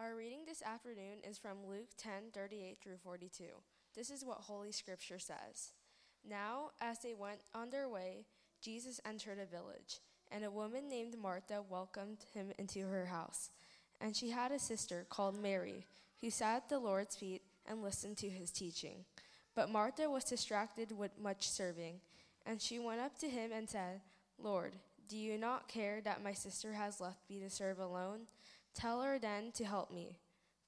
Our reading this afternoon is from Luke 10 38 through 42. This is what Holy Scripture says. Now, as they went on their way, Jesus entered a village, and a woman named Martha welcomed him into her house. And she had a sister called Mary, who sat at the Lord's feet and listened to his teaching. But Martha was distracted with much serving, and she went up to him and said, Lord, do you not care that my sister has left me to serve alone? Tell her then to help me.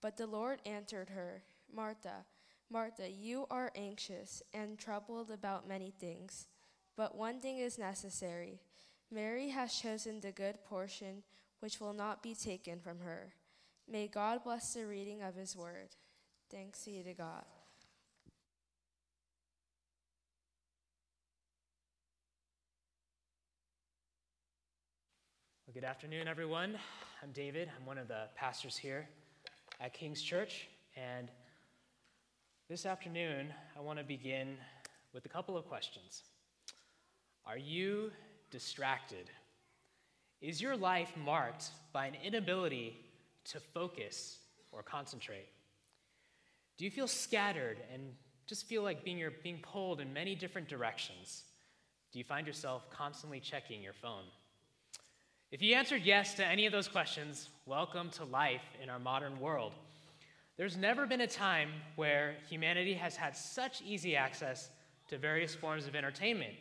But the Lord answered her, Martha, Martha, you are anxious and troubled about many things, but one thing is necessary. Mary has chosen the good portion which will not be taken from her. May God bless the reading of his word. Thanks be to God. Well, good afternoon, everyone. I'm David. I'm one of the pastors here at King's Church, and this afternoon, I want to begin with a couple of questions. Are you distracted? Is your life marked by an inability to focus or concentrate? Do you feel scattered and just feel like being, you're being pulled in many different directions? Do you find yourself constantly checking your phone? If you answered yes to any of those questions, welcome to life in our modern world. There's never been a time where humanity has had such easy access to various forms of entertainment.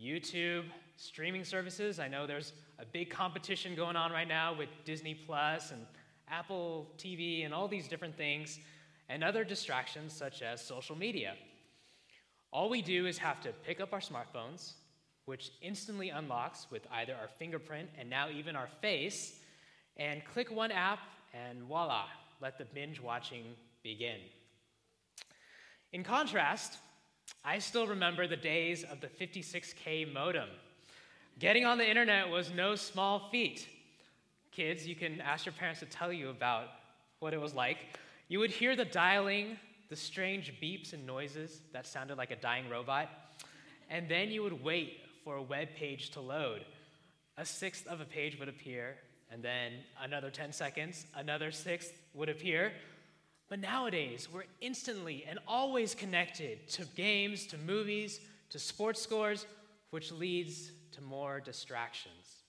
YouTube, streaming services. I know there's a big competition going on right now with Disney Plus and Apple TV and all these different things, and other distractions such as social media. All we do is have to pick up our smartphones, which instantly unlocks with either our fingerprint and now even our face, and click one app, and voila, let the binge watching begin. In contrast, I still remember the days of the 56K modem. Getting on the internet was no small feat. Kids, you can ask your parents to tell you about what it was like. You would hear the dialing, the strange beeps and noises that sounded like a dying robot, and then you would wait for a web page to load. A sixth of a page would appear, and then another 10 seconds, another sixth would appear. But nowadays, we're instantly and always connected to games, to movies, to sports scores, which leads to more distractions.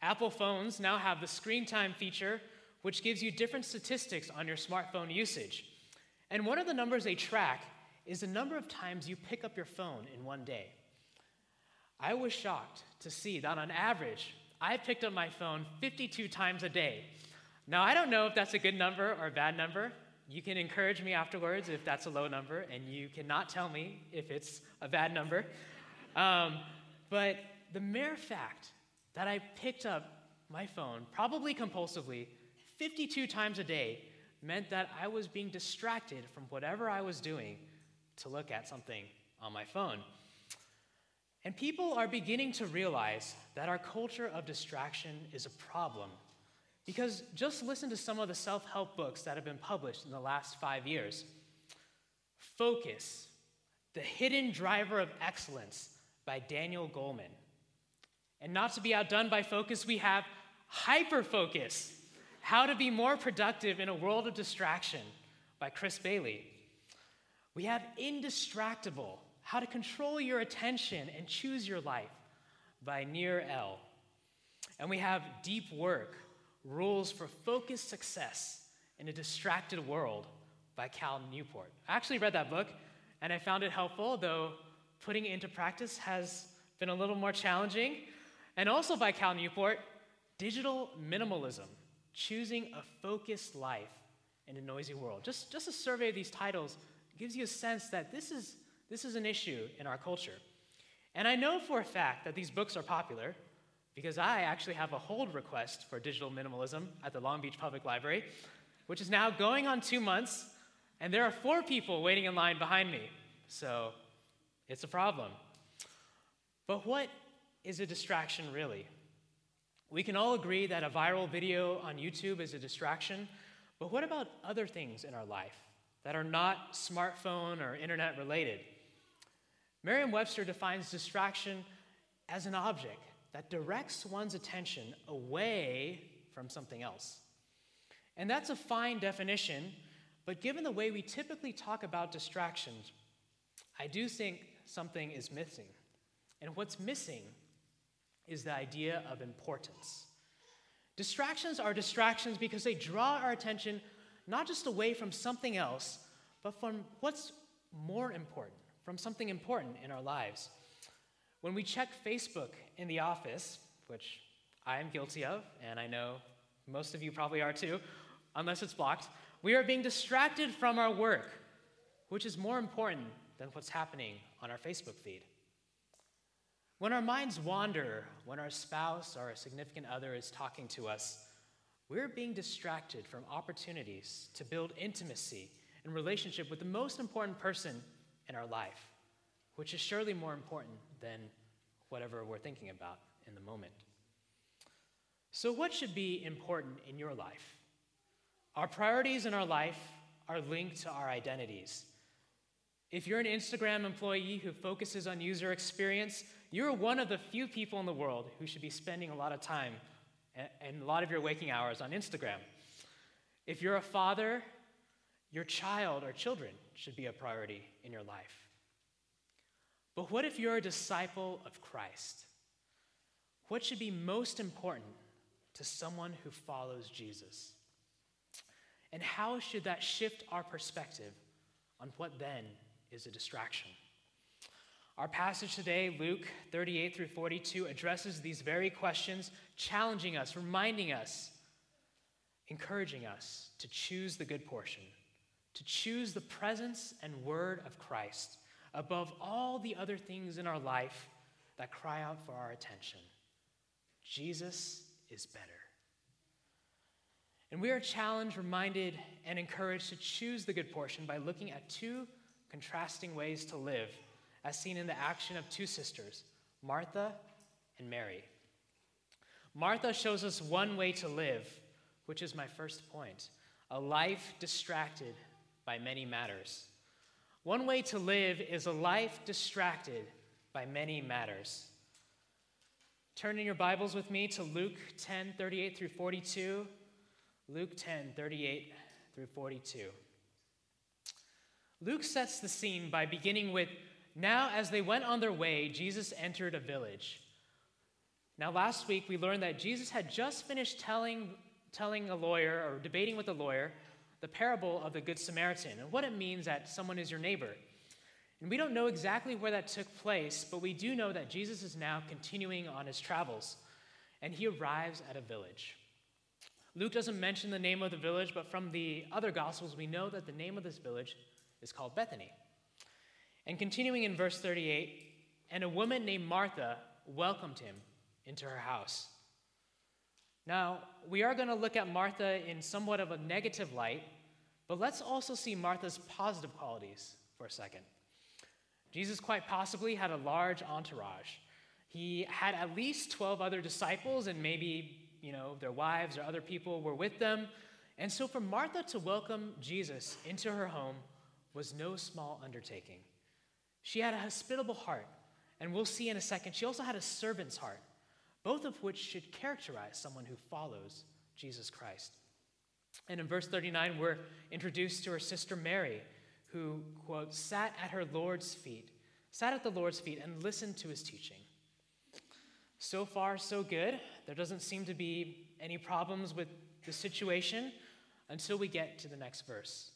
Apple phones now have the screen time feature, which gives you different statistics on your smartphone usage. And one of the numbers they track is the number of times you pick up your phone in one day. I was shocked to see that on average, I picked up my phone 52 times a day. Now, I don't know if that's a good number or a bad number. You can encourage me afterwards if that's a low number, and you cannot tell me if it's a bad number. Um, but the mere fact that I picked up my phone, probably compulsively, 52 times a day, meant that I was being distracted from whatever I was doing to look at something on my phone. And people are beginning to realize that our culture of distraction is a problem. Because just listen to some of the self help books that have been published in the last five years Focus, The Hidden Driver of Excellence by Daniel Goleman. And not to be outdone by focus, we have Hyperfocus How to Be More Productive in a World of Distraction by Chris Bailey. We have Indistractable how to Control Your Attention and Choose Your Life by Nir Eyal. And we have Deep Work Rules for Focused Success in a Distracted World by Cal Newport. I actually read that book and I found it helpful, though putting it into practice has been a little more challenging. And also by Cal Newport, Digital Minimalism Choosing a Focused Life in a Noisy World. Just, just a survey of these titles gives you a sense that this is this is an issue in our culture. And I know for a fact that these books are popular because I actually have a hold request for digital minimalism at the Long Beach Public Library, which is now going on two months, and there are four people waiting in line behind me. So it's a problem. But what is a distraction really? We can all agree that a viral video on YouTube is a distraction, but what about other things in our life that are not smartphone or internet related? Merriam Webster defines distraction as an object that directs one's attention away from something else. And that's a fine definition, but given the way we typically talk about distractions, I do think something is missing. And what's missing is the idea of importance. Distractions are distractions because they draw our attention not just away from something else, but from what's more important, from something important in our lives. When we check Facebook in the office, which I am guilty of, and I know most of you probably are too, unless it's blocked, we are being distracted from our work, which is more important than what's happening on our Facebook feed. When our minds wander, when our spouse or a significant other is talking to us, we're being distracted from opportunities to build intimacy and relationship with the most important person in our life, which is surely more important than whatever we're thinking about in the moment. So, what should be important in your life? Our priorities in our life are linked to our identities. If you're an Instagram employee who focuses on user experience, you're one of the few people in the world who should be spending a lot of time and a lot of your waking hours on Instagram. If you're a father, your child or children should be a priority in your life. But what if you're a disciple of Christ? What should be most important to someone who follows Jesus? And how should that shift our perspective on what then is a distraction? Our passage today, Luke 38 through 42, addresses these very questions, challenging us, reminding us, encouraging us to choose the good portion, to choose the presence and word of Christ above all the other things in our life that cry out for our attention. Jesus is better. And we are challenged, reminded, and encouraged to choose the good portion by looking at two contrasting ways to live as seen in the action of two sisters, Martha and Mary. Martha shows us one way to live, which is my first point a life distracted by many matters. One way to live is a life distracted by many matters. Turn in your Bibles with me to Luke 10 38 through 42. Luke 10 38 through 42. Luke sets the scene by beginning with now, as they went on their way, Jesus entered a village. Now, last week we learned that Jesus had just finished telling, telling a lawyer or debating with a lawyer the parable of the Good Samaritan and what it means that someone is your neighbor. And we don't know exactly where that took place, but we do know that Jesus is now continuing on his travels, and he arrives at a village. Luke doesn't mention the name of the village, but from the other Gospels, we know that the name of this village is called Bethany. And continuing in verse 38, and a woman named Martha welcomed him into her house. Now, we are going to look at Martha in somewhat of a negative light, but let's also see Martha's positive qualities for a second. Jesus quite possibly had a large entourage. He had at least 12 other disciples, and maybe, you know, their wives or other people were with them. And so for Martha to welcome Jesus into her home was no small undertaking. She had a hospitable heart, and we'll see in a second, she also had a servant's heart, both of which should characterize someone who follows Jesus Christ. And in verse 39, we're introduced to her sister Mary, who, quote, sat at her Lord's feet, sat at the Lord's feet and listened to his teaching. So far, so good. There doesn't seem to be any problems with the situation until we get to the next verse.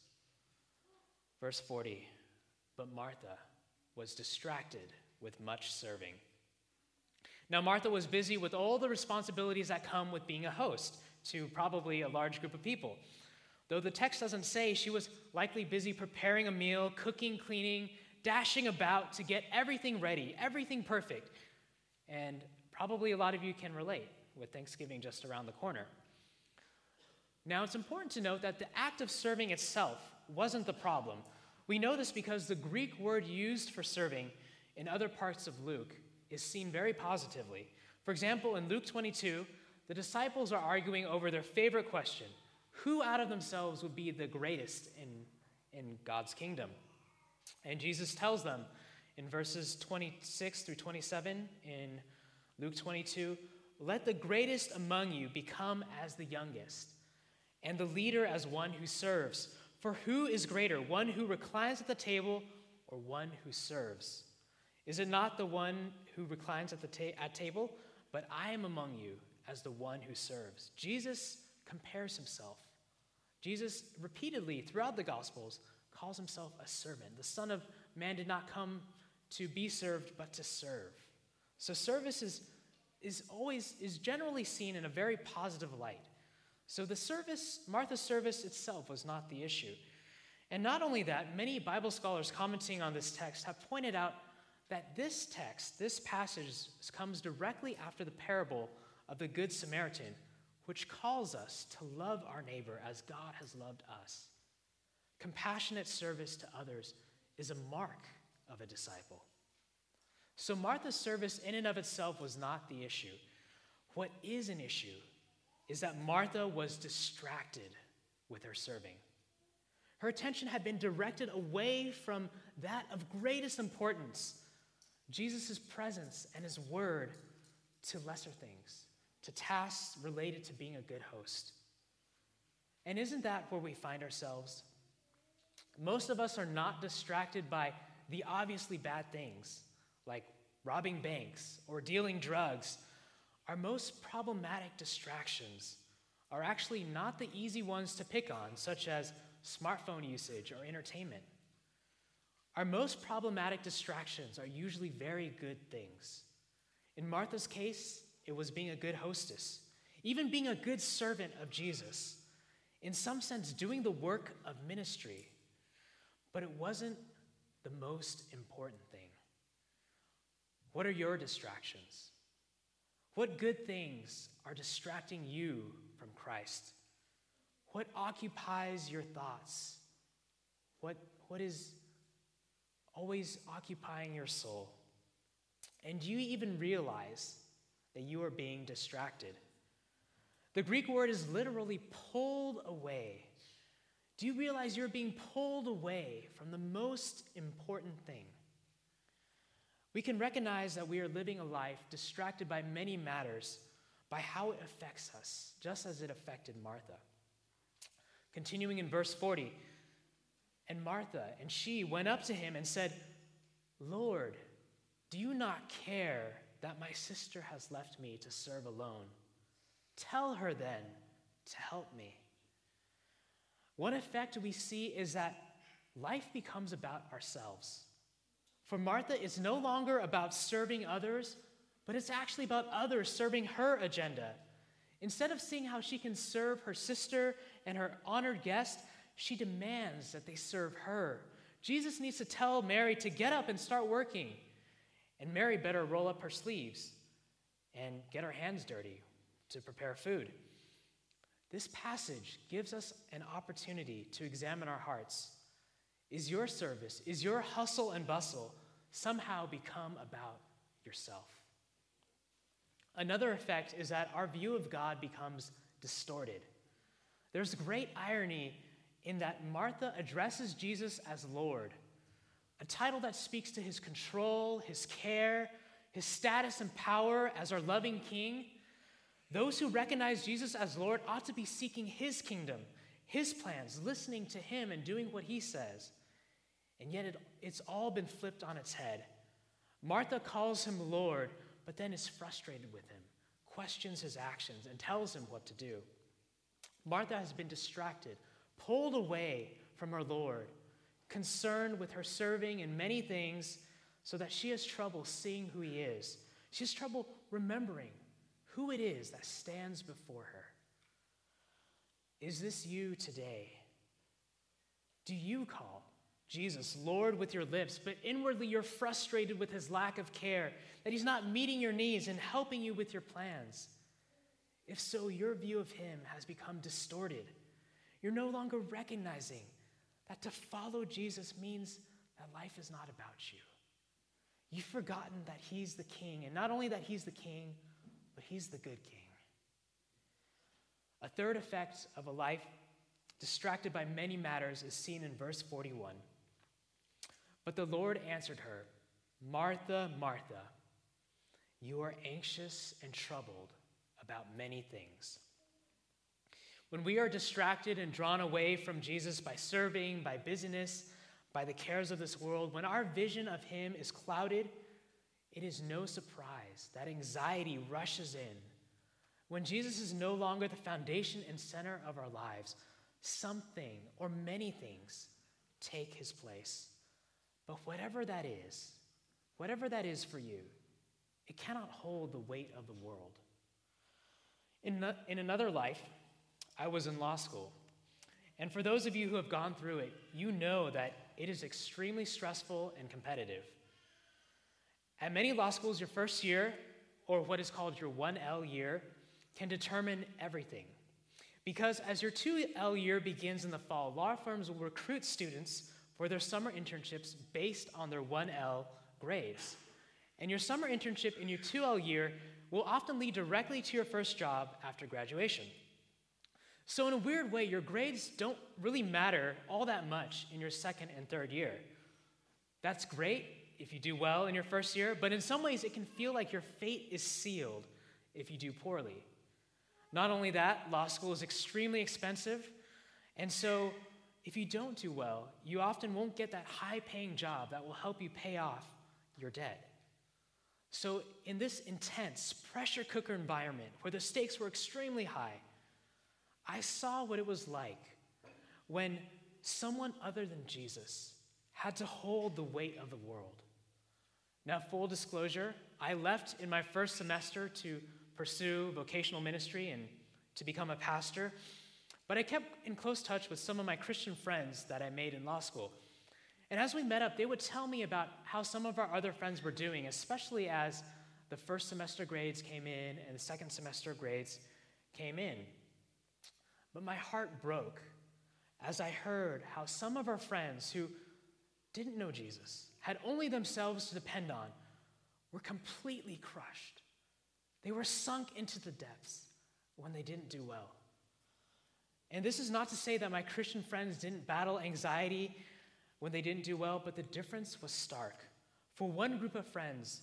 Verse 40 But Martha, was distracted with much serving. Now, Martha was busy with all the responsibilities that come with being a host to probably a large group of people. Though the text doesn't say, she was likely busy preparing a meal, cooking, cleaning, dashing about to get everything ready, everything perfect. And probably a lot of you can relate with Thanksgiving just around the corner. Now, it's important to note that the act of serving itself wasn't the problem, we know this because the Greek word used for serving in other parts of Luke is seen very positively. For example, in Luke 22, the disciples are arguing over their favorite question who out of themselves would be the greatest in, in God's kingdom? And Jesus tells them in verses 26 through 27 in Luke 22 let the greatest among you become as the youngest and the leader as one who serves. For who is greater, one who reclines at the table or one who serves? Is it not the one who reclines at the ta- at table? But I am among you as the one who serves. Jesus compares himself. Jesus repeatedly throughout the Gospels calls himself a servant. The Son of Man did not come to be served, but to serve. So service is, is always is generally seen in a very positive light. So the service, Martha's service itself was not the issue. And not only that, many Bible scholars commenting on this text have pointed out that this text, this passage, comes directly after the parable of the Good Samaritan, which calls us to love our neighbor as God has loved us. Compassionate service to others is a mark of a disciple. So Martha's service, in and of itself, was not the issue. What is an issue is that Martha was distracted with her serving. Her attention had been directed away from that of greatest importance, Jesus' presence and his word, to lesser things, to tasks related to being a good host. And isn't that where we find ourselves? Most of us are not distracted by the obviously bad things, like robbing banks or dealing drugs our most problematic distractions are actually not the easy ones to pick on, such as smartphone usage or entertainment. Our most problematic distractions are usually very good things. In Martha's case, it was being a good hostess, even being a good servant of Jesus, in some sense, doing the work of ministry. But it wasn't the most important thing. What are your distractions? What good things are distracting you from Christ? What occupies your thoughts? What, what is always occupying your soul? And do you even realize that you are being distracted? The Greek word is literally pulled away. Do you realize you're being pulled away from the most important thing? We can recognize that we are living a life distracted by many matters by how it affects us, just as it affected Martha. Continuing in verse 40, and Martha and she went up to him and said, Lord, do you not care that my sister has left me to serve alone? Tell her then to help me. One effect we see is that life becomes about ourselves. For Martha, it's no longer about serving others, but it's actually about others serving her agenda. Instead of seeing how she can serve her sister and her honored guest, she demands that they serve her. Jesus needs to tell Mary to get up and start working. And Mary better roll up her sleeves and get her hands dirty to prepare food. This passage gives us an opportunity to examine our hearts. Is your service, is your hustle and bustle somehow become about yourself. Another effect is that our view of God becomes distorted. There's great irony in that Martha addresses Jesus as Lord, a title that speaks to his control, his care, his status and power as our loving king. Those who recognize Jesus as Lord ought to be seeking his kingdom, his plans, listening to him and doing what he says. And yet it, it's all been flipped on its head. Martha calls him Lord, but then is frustrated with him, questions his actions, and tells him what to do. Martha has been distracted, pulled away from her Lord, concerned with her serving in many things, so that she has trouble seeing who he is. She has trouble remembering who it is that stands before her. Is this you today? Do you call Jesus, Lord, with your lips, but inwardly you're frustrated with his lack of care, that he's not meeting your needs and helping you with your plans. If so, your view of him has become distorted. You're no longer recognizing that to follow Jesus means that life is not about you. You've forgotten that he's the king, and not only that he's the king, but he's the good king. A third effect of a life distracted by many matters is seen in verse 41. But the Lord answered her, Martha, Martha, you are anxious and troubled about many things. When we are distracted and drawn away from Jesus by serving, by busyness, by the cares of this world, when our vision of Him is clouded, it is no surprise that anxiety rushes in. When Jesus is no longer the foundation and center of our lives, something or many things take his place. But whatever that is, whatever that is for you, it cannot hold the weight of the world. In, in another life, I was in law school. And for those of you who have gone through it, you know that it is extremely stressful and competitive. At many law schools, your first year, or what is called your 1L year, can determine everything. Because as your 2L year begins in the fall, law firms will recruit students for their summer internships based on their 1L grades. And your summer internship in your 2L year will often lead directly to your first job after graduation. So, in a weird way, your grades don't really matter all that much in your second and third year. That's great if you do well in your first year, but in some ways, it can feel like your fate is sealed if you do poorly. Not only that, law school is extremely expensive, and so if you don't do well, you often won't get that high paying job that will help you pay off your debt. So, in this intense pressure cooker environment where the stakes were extremely high, I saw what it was like when someone other than Jesus had to hold the weight of the world. Now, full disclosure, I left in my first semester to pursue vocational ministry and to become a pastor, but I kept in close touch with some of my Christian friends that I made in law school. And as we met up, they would tell me about how some of our other friends were doing, especially as the first semester grades came in and the second semester grades came in. But my heart broke as I heard how some of our friends who didn't know Jesus, had only themselves to depend on, were completely crushed. They were sunk into the depths when they didn't do well. And this is not to say that my Christian friends didn't battle anxiety when they didn't do well, but the difference was stark. For one group of friends,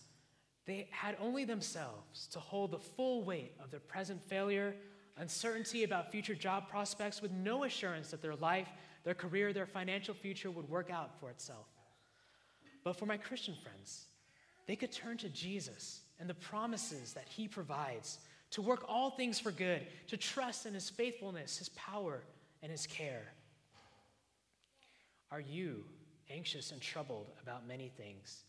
they had only themselves to hold the full weight of their present failure uncertainty about future job prospects with no assurance that their life, their career, their financial future would work out for itself. But for my Christian friends, they could turn to Jesus and the promises that he provides to work all things for good, to trust in his faithfulness, his power, and his care. Are you anxious and troubled about many things?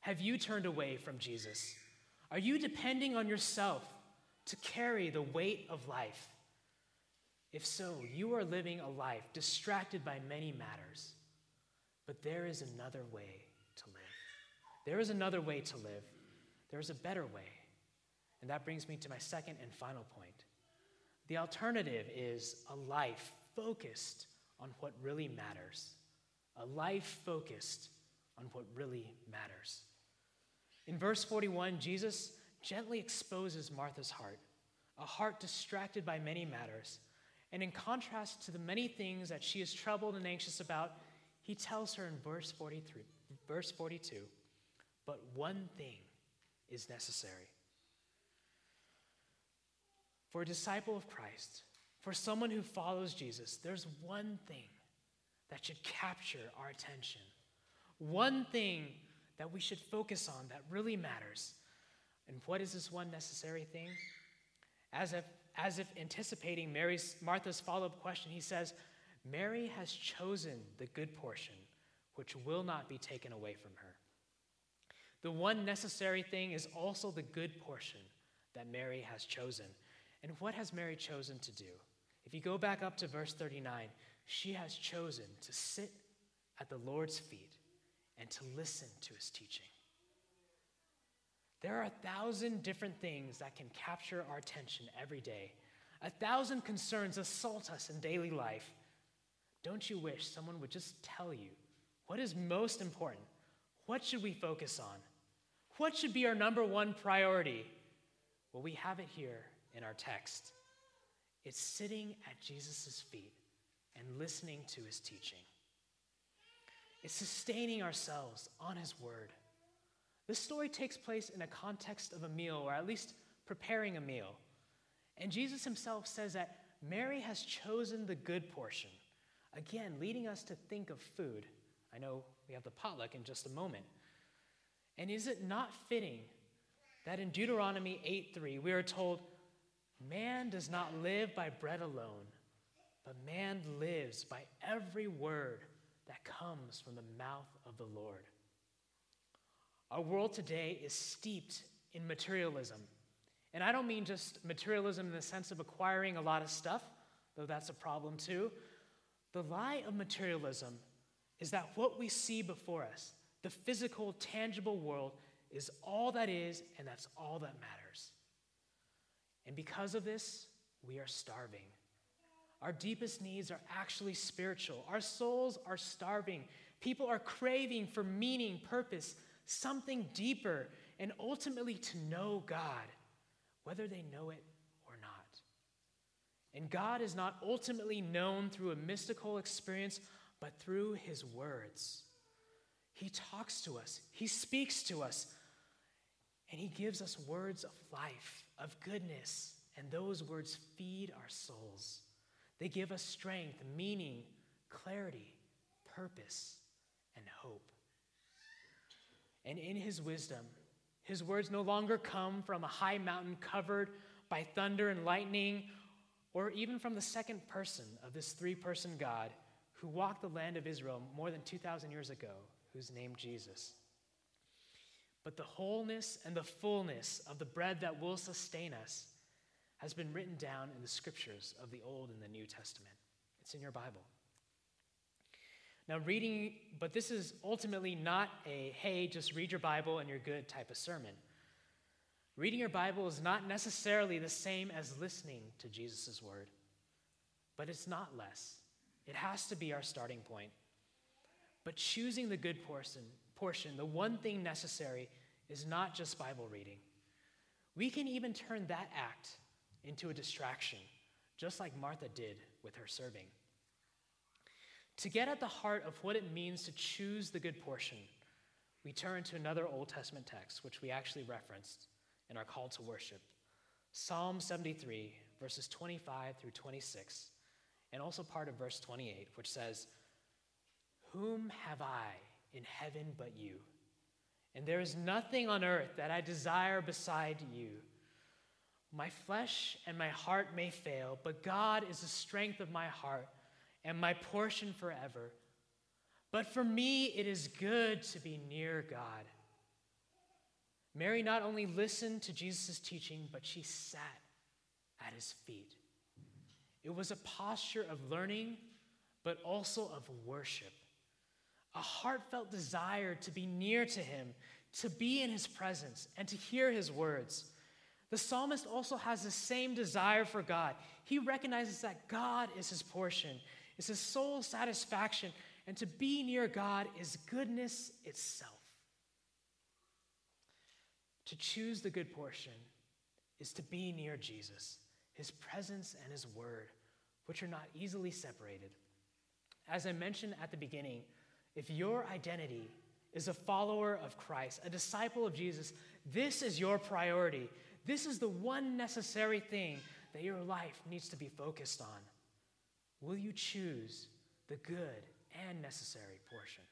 Have you turned away from Jesus? Are you depending on yourself to carry the weight of life? If so, you are living a life distracted by many matters. But there is another way to live. There is another way to live. There is a better way. And that brings me to my second and final point. The alternative is a life focused on what really matters. A life focused on what really matters. In verse 41, Jesus gently exposes Martha's heart, a heart distracted by many matters. And in contrast to the many things that she is troubled and anxious about, he tells her in verse 43, verse 42, but one thing is necessary. For a disciple of Christ, for someone who follows Jesus, there's one thing that should capture our attention. One thing that we should focus on that really matters. And what is this one necessary thing? As if, as if anticipating Mary's, Martha's follow up question, he says, Mary has chosen the good portion, which will not be taken away from her. The one necessary thing is also the good portion that Mary has chosen. And what has Mary chosen to do? If you go back up to verse 39, she has chosen to sit at the Lord's feet and to listen to his teaching. There are a thousand different things that can capture our attention every day. A thousand concerns assault us in daily life. Don't you wish someone would just tell you what is most important? What should we focus on? What should be our number one priority? Well, we have it here in our text. It's sitting at Jesus' feet and listening to his teaching. It's sustaining ourselves on his word. This story takes place in a context of a meal, or at least preparing a meal. And Jesus himself says that Mary has chosen the good portion, again, leading us to think of food. I know we have the potluck in just a moment. And is it not fitting that in Deuteronomy 8:3 we are told man does not live by bread alone, but man lives by every word that comes from the mouth of the Lord. Our world today is steeped in materialism. And I don't mean just materialism in the sense of acquiring a lot of stuff, though that's a problem too. The lie of materialism is that what we see before us, the physical, tangible world, is all that is, and that's all that matters. And because of this, we are starving. Our deepest needs are actually spiritual. Our souls are starving. People are craving for meaning, purpose, something deeper, and ultimately to know God, whether they know it or not. And God is not ultimately known through a mystical experience, but through His words. He talks to us, He speaks to us, and He gives us words of life, of goodness, and those words feed our souls. They give us strength, meaning, clarity, purpose, and hope. And in his wisdom, his words no longer come from a high mountain covered by thunder and lightning, or even from the second person of this three person God who walked the land of Israel more than 2,000 years ago, who's named Jesus. But the wholeness and the fullness of the bread that will sustain us has been written down in the scriptures of the Old and the New Testament. It's in your Bible. Now, reading, but this is ultimately not a, hey, just read your Bible and you're good type of sermon. Reading your Bible is not necessarily the same as listening to Jesus' word, but it's not less. It has to be our starting point. But choosing the good portion, portion, the one thing necessary, is not just Bible reading. We can even turn that act into a distraction, just like Martha did with her serving. To get at the heart of what it means to choose the good portion, we turn to another Old Testament text, which we actually referenced in our call to worship Psalm 73, verses 25 through 26, and also part of verse 28, which says, Whom have I in heaven but you? And there is nothing on earth that I desire beside you. My flesh and my heart may fail, but God is the strength of my heart and my portion forever. But for me, it is good to be near God. Mary not only listened to Jesus' teaching, but she sat at his feet. It was a posture of learning, but also of worship. A heartfelt desire to be near to him, to be in his presence, and to hear his words. The psalmist also has the same desire for God. He recognizes that God is his portion, is his soul satisfaction, and to be near God is goodness itself. To choose the good portion is to be near Jesus, his presence and his word, which are not easily separated. As I mentioned at the beginning, if your identity is a follower of Christ, a disciple of Jesus, this is your priority. This is the one necessary thing that your life needs to be focused on. Will you choose the good and necessary portion?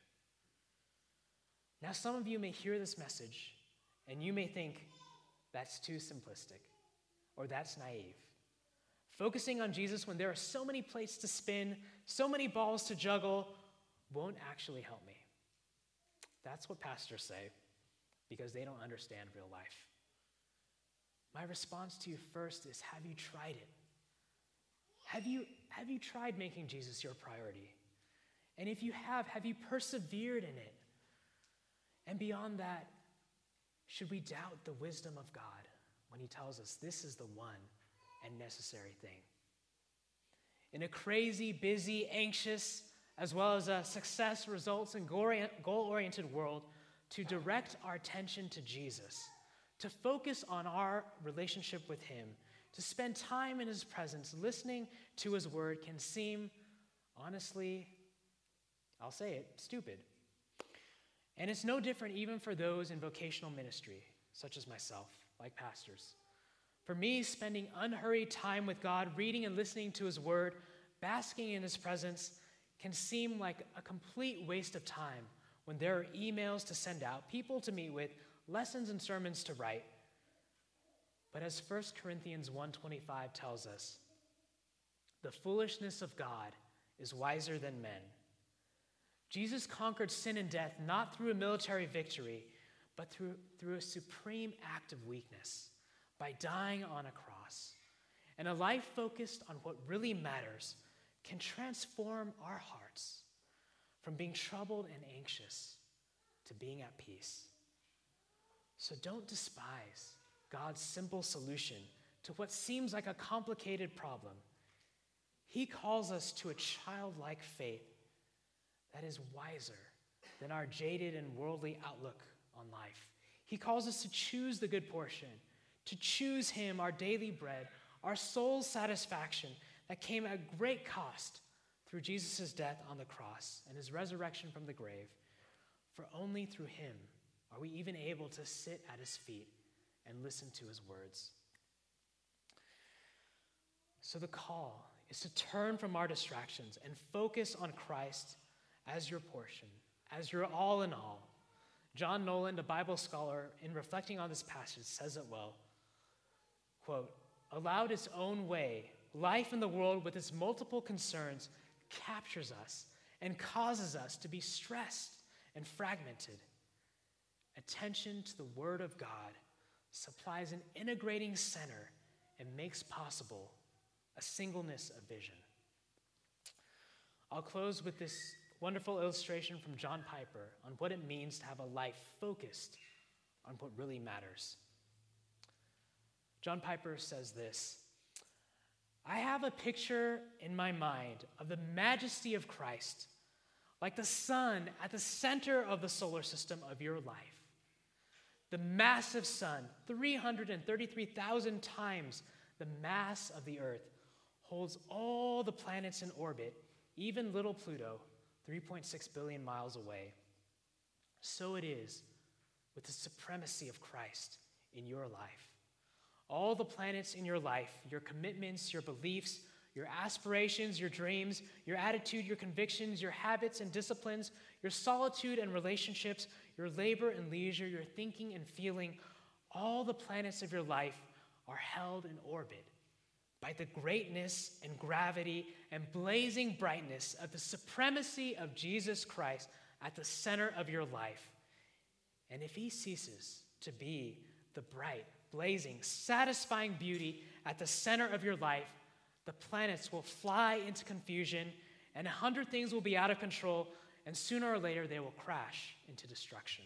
Now, some of you may hear this message and you may think that's too simplistic or that's naive. Focusing on Jesus when there are so many plates to spin, so many balls to juggle, won't actually help me. That's what pastors say because they don't understand real life. My response to you first is Have you tried it? Have you, have you tried making Jesus your priority? And if you have, have you persevered in it? And beyond that, should we doubt the wisdom of God when He tells us this is the one and necessary thing? In a crazy, busy, anxious, as well as a success, results, and goal oriented world, to direct our attention to Jesus to focus on our relationship with Him, to spend time in His presence, listening to His word, can seem, honestly, I'll say it, stupid. And it's no different even for those in vocational ministry, such as myself, like pastors. For me, spending unhurried time with God, reading and listening to His Word, basking in His presence, can seem like a complete waste of time when there are emails to send out, people to meet with, lessons and sermons to write. But as 1 Corinthians 1:25 tells us, the foolishness of God is wiser than men. Jesus conquered sin and death not through a military victory, but through, through a supreme act of weakness by dying on a cross. And a life focused on what really matters can transform our hearts from being troubled and anxious to being at peace. So don't despise God's simple solution to what seems like a complicated problem. He calls us to a childlike faith that is wiser than our jaded and worldly outlook on life. He calls us to choose the good portion, to choose Him, our daily bread, our soul's satisfaction that came at great cost through Jesus' death on the cross and his resurrection from the grave. For only through him are we even able to sit at his feet and listen to his words. So the call is to turn from our distractions and focus on Christ as your portion, as your all in all. John Nolland, a Bible scholar, in reflecting on this passage, says it well. Quote, allowed its own way, life in the world with its multiple concerns captures us and causes us to be stressed and fragmented. Attention to the Word of God supplies an integrating center and makes possible a singleness of vision. I'll close with this wonderful illustration from John Piper on what it means to have a life focused on what really matters. John Piper says this I have a picture in my mind of the majesty of Christ, like the sun at the center of the solar system of your life. The massive sun, 333,000 times the mass of the earth, holds all the planets in orbit, even little Pluto, 3.6 billion miles away. So it is with the supremacy of Christ in your life all the planets in your life, your commitments, your beliefs, your aspirations, your dreams, your attitude, your convictions, your habits and disciplines, your solitude and relationships, your labor and leisure, your thinking and feeling, all the planets of your life are held in orbit by the greatness and gravity and blazing brightness of the supremacy of Jesus Christ at the center of your life. And if he ceases to be the bright, blazing, satisfying beauty at the center of your life, the planets will fly into confusion and a hundred things will be out of control, and sooner or later they will crash into destruction.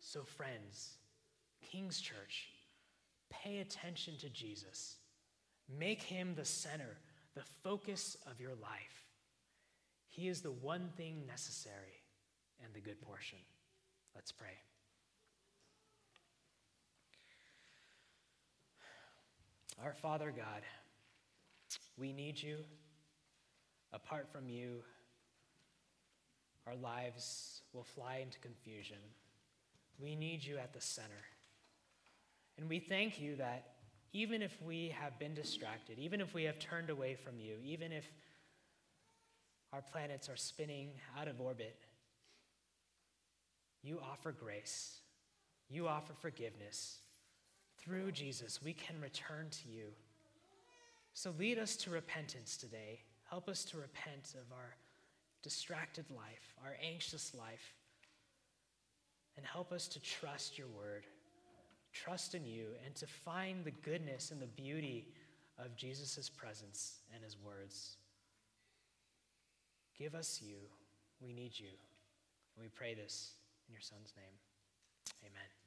So, friends, King's Church, pay attention to Jesus. Make him the center, the focus of your life. He is the one thing necessary and the good portion. Let's pray. Our Father God, we need you. Apart from you, our lives will fly into confusion. We need you at the center. And we thank you that even if we have been distracted, even if we have turned away from you, even if our planets are spinning out of orbit, you offer grace, you offer forgiveness, through Jesus, we can return to you. So lead us to repentance today. Help us to repent of our distracted life, our anxious life, and help us to trust your word, trust in you, and to find the goodness and the beauty of Jesus' presence and his words. Give us you. We need you. And we pray this in your son's name. Amen.